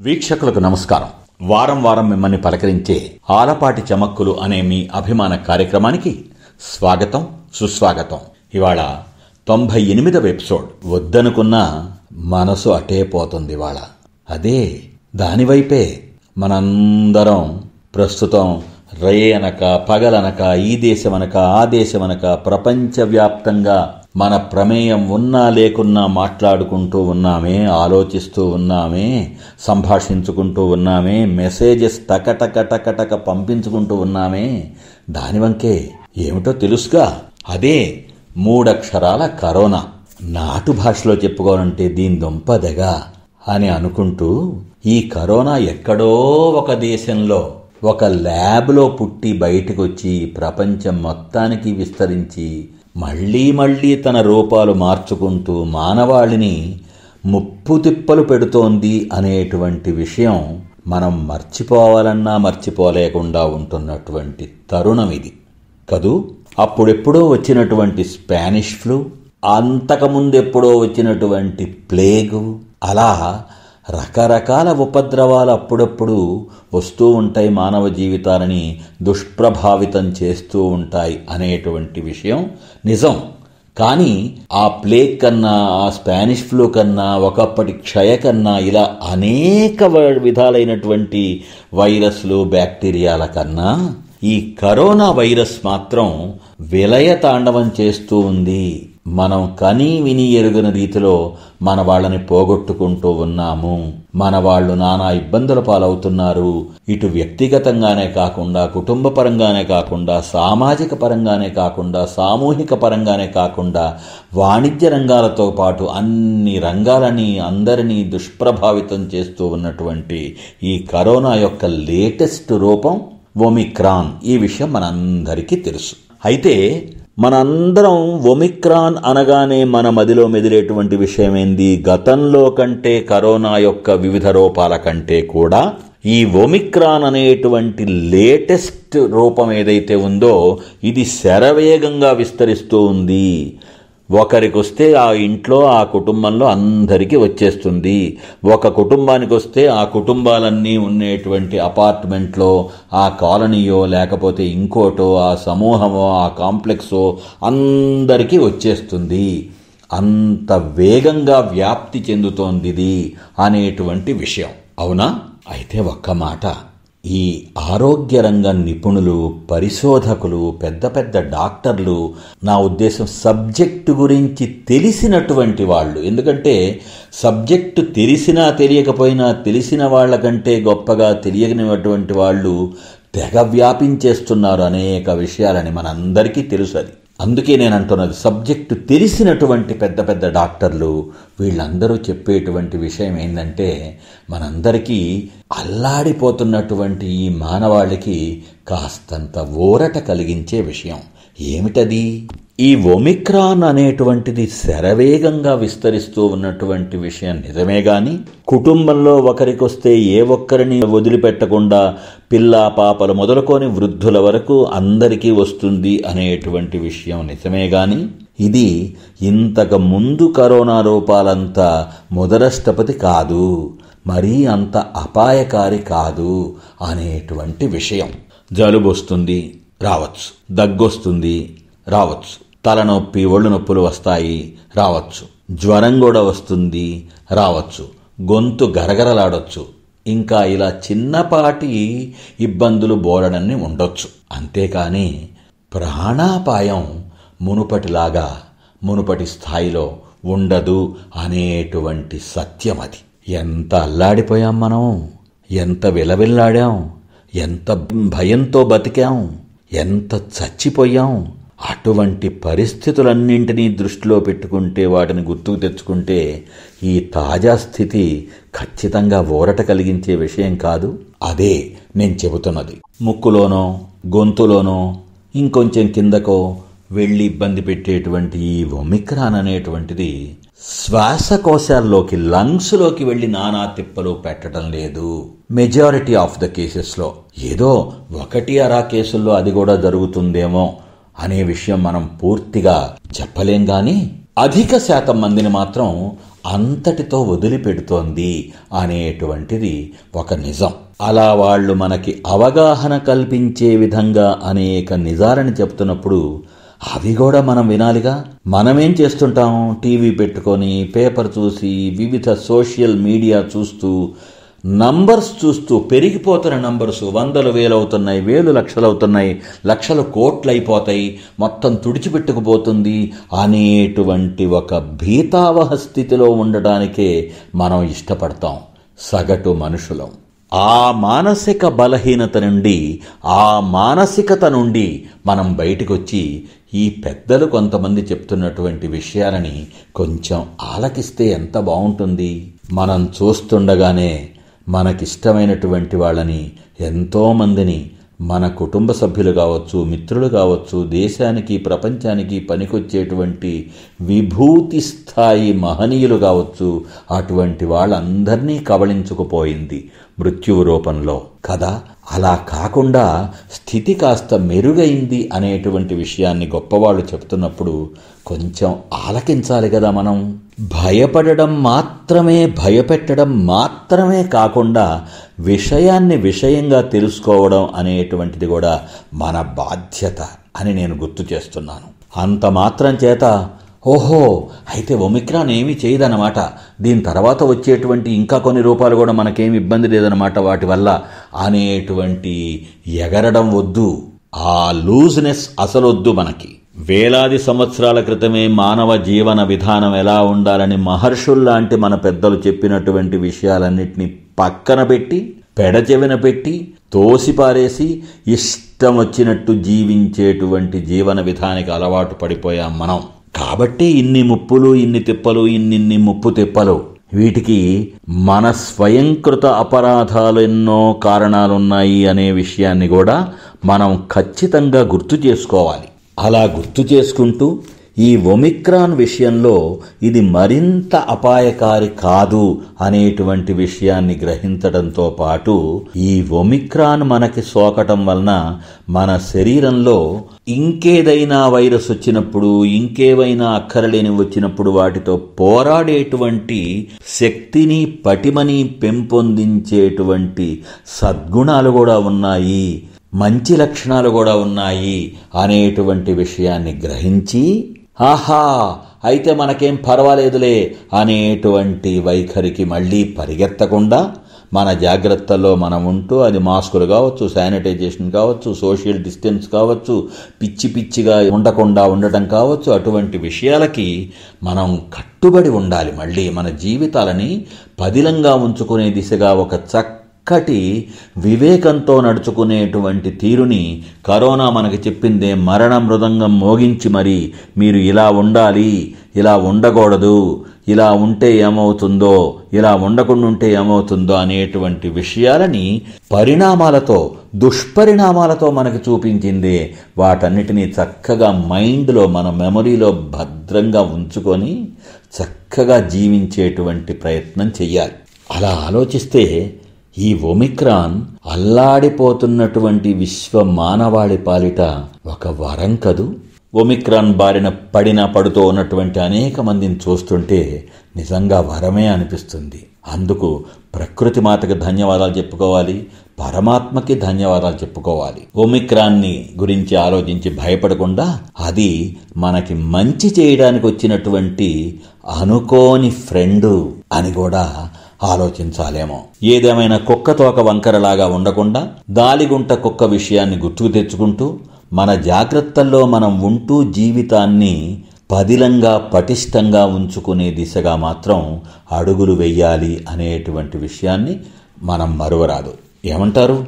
వీక్షకులకు నమస్కారం. వారం వారం మిమ్మల్ని పలకరించే ఆలపాటి చమక్కులు అనే మీ అభిమాన కార్యక్రమానికి స్వాగతం సుస్వాగతం. ఇవాళ తొంభై ఎనిమిదవ ఎపిసోడ్. వద్దనుకున్నా మనసు అటే పోతుంది ఇవాళ. అదే దానివైపే మనందరం ప్రస్తుతం రే అనక పగలనక ఈ దేశమనక ఆ దేశమనక ప్రపంచవ్యాప్తంగా మన ప్రమేయం ఉన్నా లేకున్నా మాట్లాడుకుంటూ ఉన్నామే ఆలోచిస్తూ ఉన్నామే సంభాషించుకుంటూ ఉన్నామే మెసేజెస్ టకటకటకటక పంపించుకుంటూ ఉన్నామే. దాని వంకే ఏమిటో తెలుసుగా? అదే మూడక్షరాల కరోనా. నాటు భాషలో చెప్పుకోవాలంటే దీని దొంపదగా అని అనుకుంటూ ఈ కరోనా ఎక్కడో ఒక దేశంలో ఒక ల్యాబ్లో పుట్టి బయటకొచ్చి ప్రపంచం మొత్తానికి విస్తరించి మళ్ళీ మళ్ళీ తన రూపాలు మార్చుకుంటూ మానవాళిని ముప్పు తిప్పలు పెడుతోంది అనేటువంటి విషయం మనం మర్చిపోవాలన్నా మర్చిపోలేకుండా ఉంటున్నటువంటి తరుణం ఇది. కదూ? అప్పుడెప్పుడో వచ్చినటువంటి స్పానిష్ ఫ్లూ అంతకుముందెప్పుడో వచ్చినటువంటి ప్లేగు అలా రకరకాల ఉపద్రవాలు అప్పుడప్పుడు వస్తూ ఉంటాయి మానవ జీవితాలని దుష్ప్రభావితం చేస్తూ ఉంటాయి అనేటువంటి విషయం నిజం. కానీ ఆ ప్లేగ్ కన్నా ఆ స్పానిష్ ఫ్లూ కన్నా ఒకప్పటి క్షయ కన్నా ఇలా అనేక విధాలైనటువంటి వైరస్లు బ్యాక్టీరియాల కన్నా ఈ కరోనా వైరస్ మాత్రం విలయ తాండవం చేస్తూ ఉంది. మనం కనీ విని ఎరుగని రీతిలో మన వాళ్ళని పోగొట్టుకుంటూ ఉన్నాము. మన వాళ్ళు నానా ఇబ్బందుల పాలవుతున్నారు. ఇటు వ్యక్తిగతంగానే కాకుండా కుటుంబ పరంగానే కాకుండా సామాజిక పరంగానే కాకుండా సామూహిక పరంగానే కాకుండా వాణిజ్య రంగాలతో పాటు అన్ని రంగాలని అందరినీ దుష్ప్రభావితం చేస్తూ ఉన్నటువంటి ఈ కరోనా యొక్క లేటెస్ట్ రూపం ఒమిక్రాన్. ఈ విషయం మనందరికీ తెలుసు. అయితే మనందరం ఒమిక్రాన్ అనగానే మన మదిలో మెదిలేటువంటి విషయం ఏంది గతంలో కంటే కరోనా యొక్క వివిధ రూపాల కంటే కూడా ఈ ఒమిక్రాన్ అనేటువంటి లేటెస్ట్ రూపం ఏదైతే ఉందో ఇది శరవేగంగా విస్తరిస్తూ ఉంది. ఒకరికి వస్తే ఆ ఇంట్లో ఆ కుటుంబంలో అందరికీ వచ్చేస్తుంది. ఒక కుటుంబానికి వస్తే ఆ కుటుంబాలన్నీ ఉండేటువంటి అపార్ట్మెంట్లో ఆ కాలనీయో లేకపోతే ఇంకోటో ఆ సమూహమో ఆ కాంప్లెక్సో అందరికీ వచ్చేస్తుంది. అంత వేగంగా వ్యాప్తి చెందుతోంది ఇది అనేటువంటి విషయం. అవునా? అయితే ఒక్క మాట. ఈ ఆరోగ్య రంగ నిపుణులు పరిశోధకులు పెద్ద పెద్ద డాక్టర్లు నా ఉద్దేశం సబ్జెక్టు గురించి తెలిసినటువంటి వాళ్ళు. ఎందుకంటే సబ్జెక్టు తెలిసినా తెలియకపోయినా తెలిసిన వాళ్ళకంటే గొప్పగా తెలియనిటువంటి వాళ్ళు తెగ వ్యాపించేస్తున్నారు అనేక విషయాలని మనందరికీ తెలుసు అది. అందుకే నేను అంటున్నది సబ్జెక్టు తెలిసినటువంటి పెద్ద పెద్ద డాక్టర్లు వీళ్ళందరూ చెప్పేటువంటి విషయం ఏంటంటే మనందరికీ అల్లాడిపోతున్నటువంటి ఈ మానవాళికి కాస్తంత ఊరట కలిగించే విషయం. ఏమిటది? ఈ ఒమిక్రాన్ అనేటువంటిది శరవేగంగా విస్తరిస్తూ ఉన్నటువంటి విషయం నిజమే గాని కుటుంబంలో ఒకరికొస్తే ఏ ఒక్కరిని వదిలిపెట్టకుండా పిల్ల పాపలు మొదలుకొని వృద్ధుల వరకు అందరికీ వస్తుంది అనేటువంటి విషయం నిజమే గాని ఇది ఇంతకు ముందు కరోనా రూపాలంతా మొదలష్టపతి కాదు మరీ అంత అపాయకారి కాదు అనేటువంటి విషయం. జలుబు వస్తుంది రావచ్చు. దగ్గొస్తుంది రావచ్చు. తలనొప్పి ఒళ్ళు నొప్పులు వస్తాయి రావచ్చు. జ్వరం కూడా వస్తుంది రావచ్చు. గొంతు గరగరలాడొచ్చు. ఇంకా ఇలా చిన్నపాటి ఇబ్బందులు బోలడన్ని ఉండొచ్చు. అంతేకాని ప్రాణాపాయం మునుపటిలాగా మునుపటి స్థాయిలో ఉండదు అనేటువంటి సత్యం అది. ఎంత అల్లాడిపోయాం మనం? ఎంత విలవిల్లాడాం? ఎంత భయంతో బతికాం? ఎంత చచ్చిపోయాం? అటువంటి పరిస్థితులన్నింటినీ దృష్టిలో పెట్టుకుంటే వాటిని గుర్తుకు తెచ్చుకుంటే ఈ తాజా స్థితి ఖచ్చితంగా ఊరట కలిగించే విషయం కాదు. అదే నేను చెబుతున్నది. ముక్కులోనో గొంతులోనో ఇంకొంచెం కిందకో వెళ్ళి ఇబ్బంది పెట్టేటువంటి ఈ ఒమిక్రాన్ అనేటువంటిది శ్వాసకోశాల్లోకి లంగ్స్లోకి వెళ్ళి నానా తిప్పలు పెట్టడం లేదు. మెజారిటీ ఆఫ్ ద కేసెస్లో ఏదో ఒకటి అరా కేసుల్లో అది కూడా జరుగుతుందేమో. అనే విషయం మనం పూర్తిగా చెప్పలేం గాని అధిక శాతం మందిని మాత్రం అంతటితో వదిలిపెడుతోంది అనేటువంటిది ఒక నిజం. అలా వాళ్ళు మనకి అవగాహన కల్పించే విధంగా అనేక నిజాలని చెప్తున్నప్పుడు అవి కూడా మనం వినాలిగా? మనమేం చేస్తుంటాం? టీవీ పెట్టుకొని పేపర్ చూసి వివిధ సోషల్ మీడియా చూస్తూ నంబర్స్ చూస్తూ పెరిగిపోతున్న నంబర్స్ వందలు వేలు అవుతున్నాయి వేలు లక్షలు అవుతున్నాయి లక్షలు కోట్లు అయిపోతాయి మొత్తం తుడిచిపెట్టుకుపోతుంది అనేటువంటి ఒక భీతావహ స్థితిలో ఉండడానికే మనం ఇష్టపడతాం. సగటు మనుషులం. ఆ మానసిక బలహీనత నుండి ఆ మానసికత నుండి మనం బయటకు వచ్చి ఈ పెద్దలు కొంతమంది చెప్తున్నటువంటి విషయాలని కొంచెం ఆలకిస్తే ఎంత బాగుంటుంది? మనం చూస్తుండగానే మనకిష్టమైనటువంటి వాళ్ళని ఎంతోమందిని మన కుటుంబ సభ్యులు కావచ్చు మిత్రులు కావచ్చు దేశానికి ప్రపంచానికి పనికొచ్చేటువంటి విభూతి స్థాయి మహనీయులు కావచ్చు అటువంటి వాళ్ళందరినీ కబళించుకుపోయింది మృత్యువు రూపంలో. కదా? అలా కాకుండా స్థితి కాస్త మెరుగైంది అనేటువంటి విషయాన్ని గొప్పవాళ్ళు చెప్తున్నప్పుడు కొంచెం ఆలకించాలి కదా మనం. భయపడడం మాత్రమే భయపెట్టడం మాత్రమే కాకుండా విషయాన్ని విషయంగా తెలుసుకోవడం అనేటువంటిది కూడా మన బాధ్యత అని నేను గుర్తు చేస్తున్నాను. అంత మాత్రం చేత ఓహో అయితే ఒమిక్రాన్ ఏమీ చేయదన్నమాట. దీని తర్వాత వచ్చేటువంటి ఇంకా కొన్ని రూపాలు కూడా మనకేమి ఇబ్బంది లేదన్నమాట వాటి వల్ల. అనేటువంటి ఎగరడం వద్దు. ఆ లూజ్నెస్ అసలొద్దు మనకి. వేలాది సంవత్సరాల క్రితమే మానవ జీవన విధానం ఎలా ఉండాలని మహర్షుల్లాంటి మన పెద్దలు చెప్పినటువంటి విషయాలన్నింటినీ పక్కన పెట్టి పెడచెవిన పెట్టి తోసిపారేసి ఇష్టం వచ్చినట్టు జీవించేటువంటి జీవన విధానికి అలవాటు పడిపోయాం మనం. కాబట్టి ఇన్ని ముప్పులు ఇన్ని తిప్పలు ఇన్నిన్ని ముప్పు తిప్పలు. వీటికి మన స్వయంకృత అపరాధాలు ఎన్నో కారణాలున్నాయి అనే విషయాన్ని కూడా మనం ఖచ్చితంగా గుర్తు చేసుకోవాలి. అలా గుర్తు చేసుకుంటూ ఈ ఒమిక్రాన్ విషయంలో ఇది మరింత అపాయకారి కాదు అనేటువంటి విషయాన్ని గ్రహించడంతో పాటు ఈ ఒమిక్రాన్ మనకి సోకటం వలన మన శరీరంలో ఇంకేదైనా వైరస్ వచ్చినప్పుడు ఇంకేవైనా అక్కరలేని వచ్చినప్పుడు వాటితో పోరాడేటువంటి శక్తిని పటిమని పెంపొందించేటువంటి సద్గుణాలు కూడా ఉన్నాయి మంచి లక్షణాలు కూడా ఉన్నాయి అనేటువంటి విషయాన్ని గ్రహించి ఆహా అయితే మనకేం పర్వాలేదులే అనేటువంటి వైఖరికి మళ్ళీ పరిగెత్తకుండా మన జాగ్రత్తల్లో మనం ఉంటూ అది మాస్కులు కావచ్చు శానిటైజేషన్ కావచ్చు సోషల్ డిస్టెన్స్ కావచ్చు పిచ్చి పిచ్చిగా ఉండకుండా ఉండటం కావచ్చు అటువంటి విషయాలకి మనం కట్టుబడి ఉండాలి. మళ్ళీ మన జీవితాలని పదిలంగా ఉంచుకునే దిశగా ఒక చక్కటి వివేకంతో నడుచుకునేటువంటి తీరుని కరోనా మనకి చెప్పిందే మరణ మృదంగం మోగించి మరి మీరు ఇలా ఉండాలి ఇలా ఉండకూడదు ఇలా ఉంటే ఏమవుతుందో ఇలా ఉండకుండా ఉంటే ఏమవుతుందో అనేటువంటి విషయాలని పరిణామాలతో దుష్పరిణామాలతో మనకు చూపించింది. వాటన్నిటినీ చక్కగా మైండ్లో మన మెమరీలో భద్రంగా ఉంచుకొని చక్కగా జీవించేటువంటి ప్రయత్నం చెయ్యాలి. అలా ఆలోచిస్తే ఈ ఒమిక్రాన్ అల్లాడిపోతున్నటువంటి విశ్వ మానవాళి పాలిట ఒక వరం కదూ? ఒమిక్రాన్ బారిన పడిన పడుతూ ఉన్నటువంటి అనేక మందిని చూస్తుంటే నిజంగా వరమే అనిపిస్తుంది. అందుకు ప్రకృతి మాతకి ధన్యవాదాలు చెప్పుకోవాలి పరమాత్మకి ధన్యవాదాలు చెప్పుకోవాలి. ఒమిక్రాన్ని గురించి ఆలోచించి భయపడకుండా అది మనకి మంచి చేయడానికి వచ్చినటువంటి అనుకోని ఫ్రెండు అని కూడా ఆలోచించాలేమో. ఏదేమైనా కుక్క తోక వంకరలాగా ఉండకుండా దాలిగుంట కుక్క విషయాన్ని గుర్తుకు తెచ్చుకుంటూ మన జాగ్రత్తల్లో మనం ఉంటూ జీవితాన్ని పదిలంగా పటిష్టంగా ఉంచుకునే దిశగా మాత్రం అడుగులు వెయ్యాలి అనేటువంటి విషయాన్ని మనం మరువరాదు. ఏమంటారు?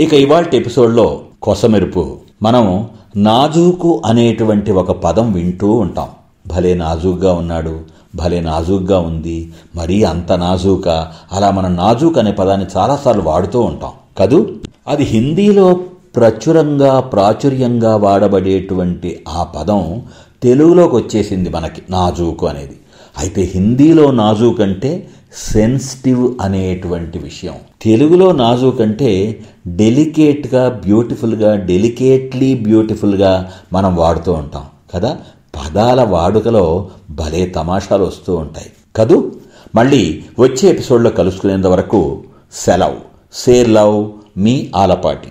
ఇక ఇవాళ ఎపిసోడ్లో కొసమెరుపు. మనం నాజూకు అనేటువంటి ఒక పదం వింటూ ఉంటాం. భలే నాజూగ్గా ఉన్నాడు భలే నాజూగ్గా ఉంది మరీ అంత నాజూక. అలా మనం నాజూక్ అనే పదాన్ని చాలాసార్లు వాడుతూ ఉంటాం. కదూ? అది హిందీలో ప్రచురంగా ప్రాచుర్యంగా వాడబడేటువంటి ఆ పదం తెలుగులోకి వచ్చేసింది మనకి నాజూకు అనేది. అయితే హిందీలో నాజూక్ అంటే సెన్సిటివ్ అనేటువంటి విషయం. తెలుగులో నాజూక్ అంటే డెలికేట్గా బ్యూటిఫుల్గా డెలికేట్లీ బ్యూటిఫుల్గా మనం వాడుతూ ఉంటాం కదా? పదాల వాడుకలో భలే తమాషాలు వస్తూ ఉంటాయి కదూ? మళ్ళీ వచ్చే ఎపిసోడ్లో కలుసుకునేంత వరకు సెలవ్. సేర్ లవ్ మీ ఆలపాటి.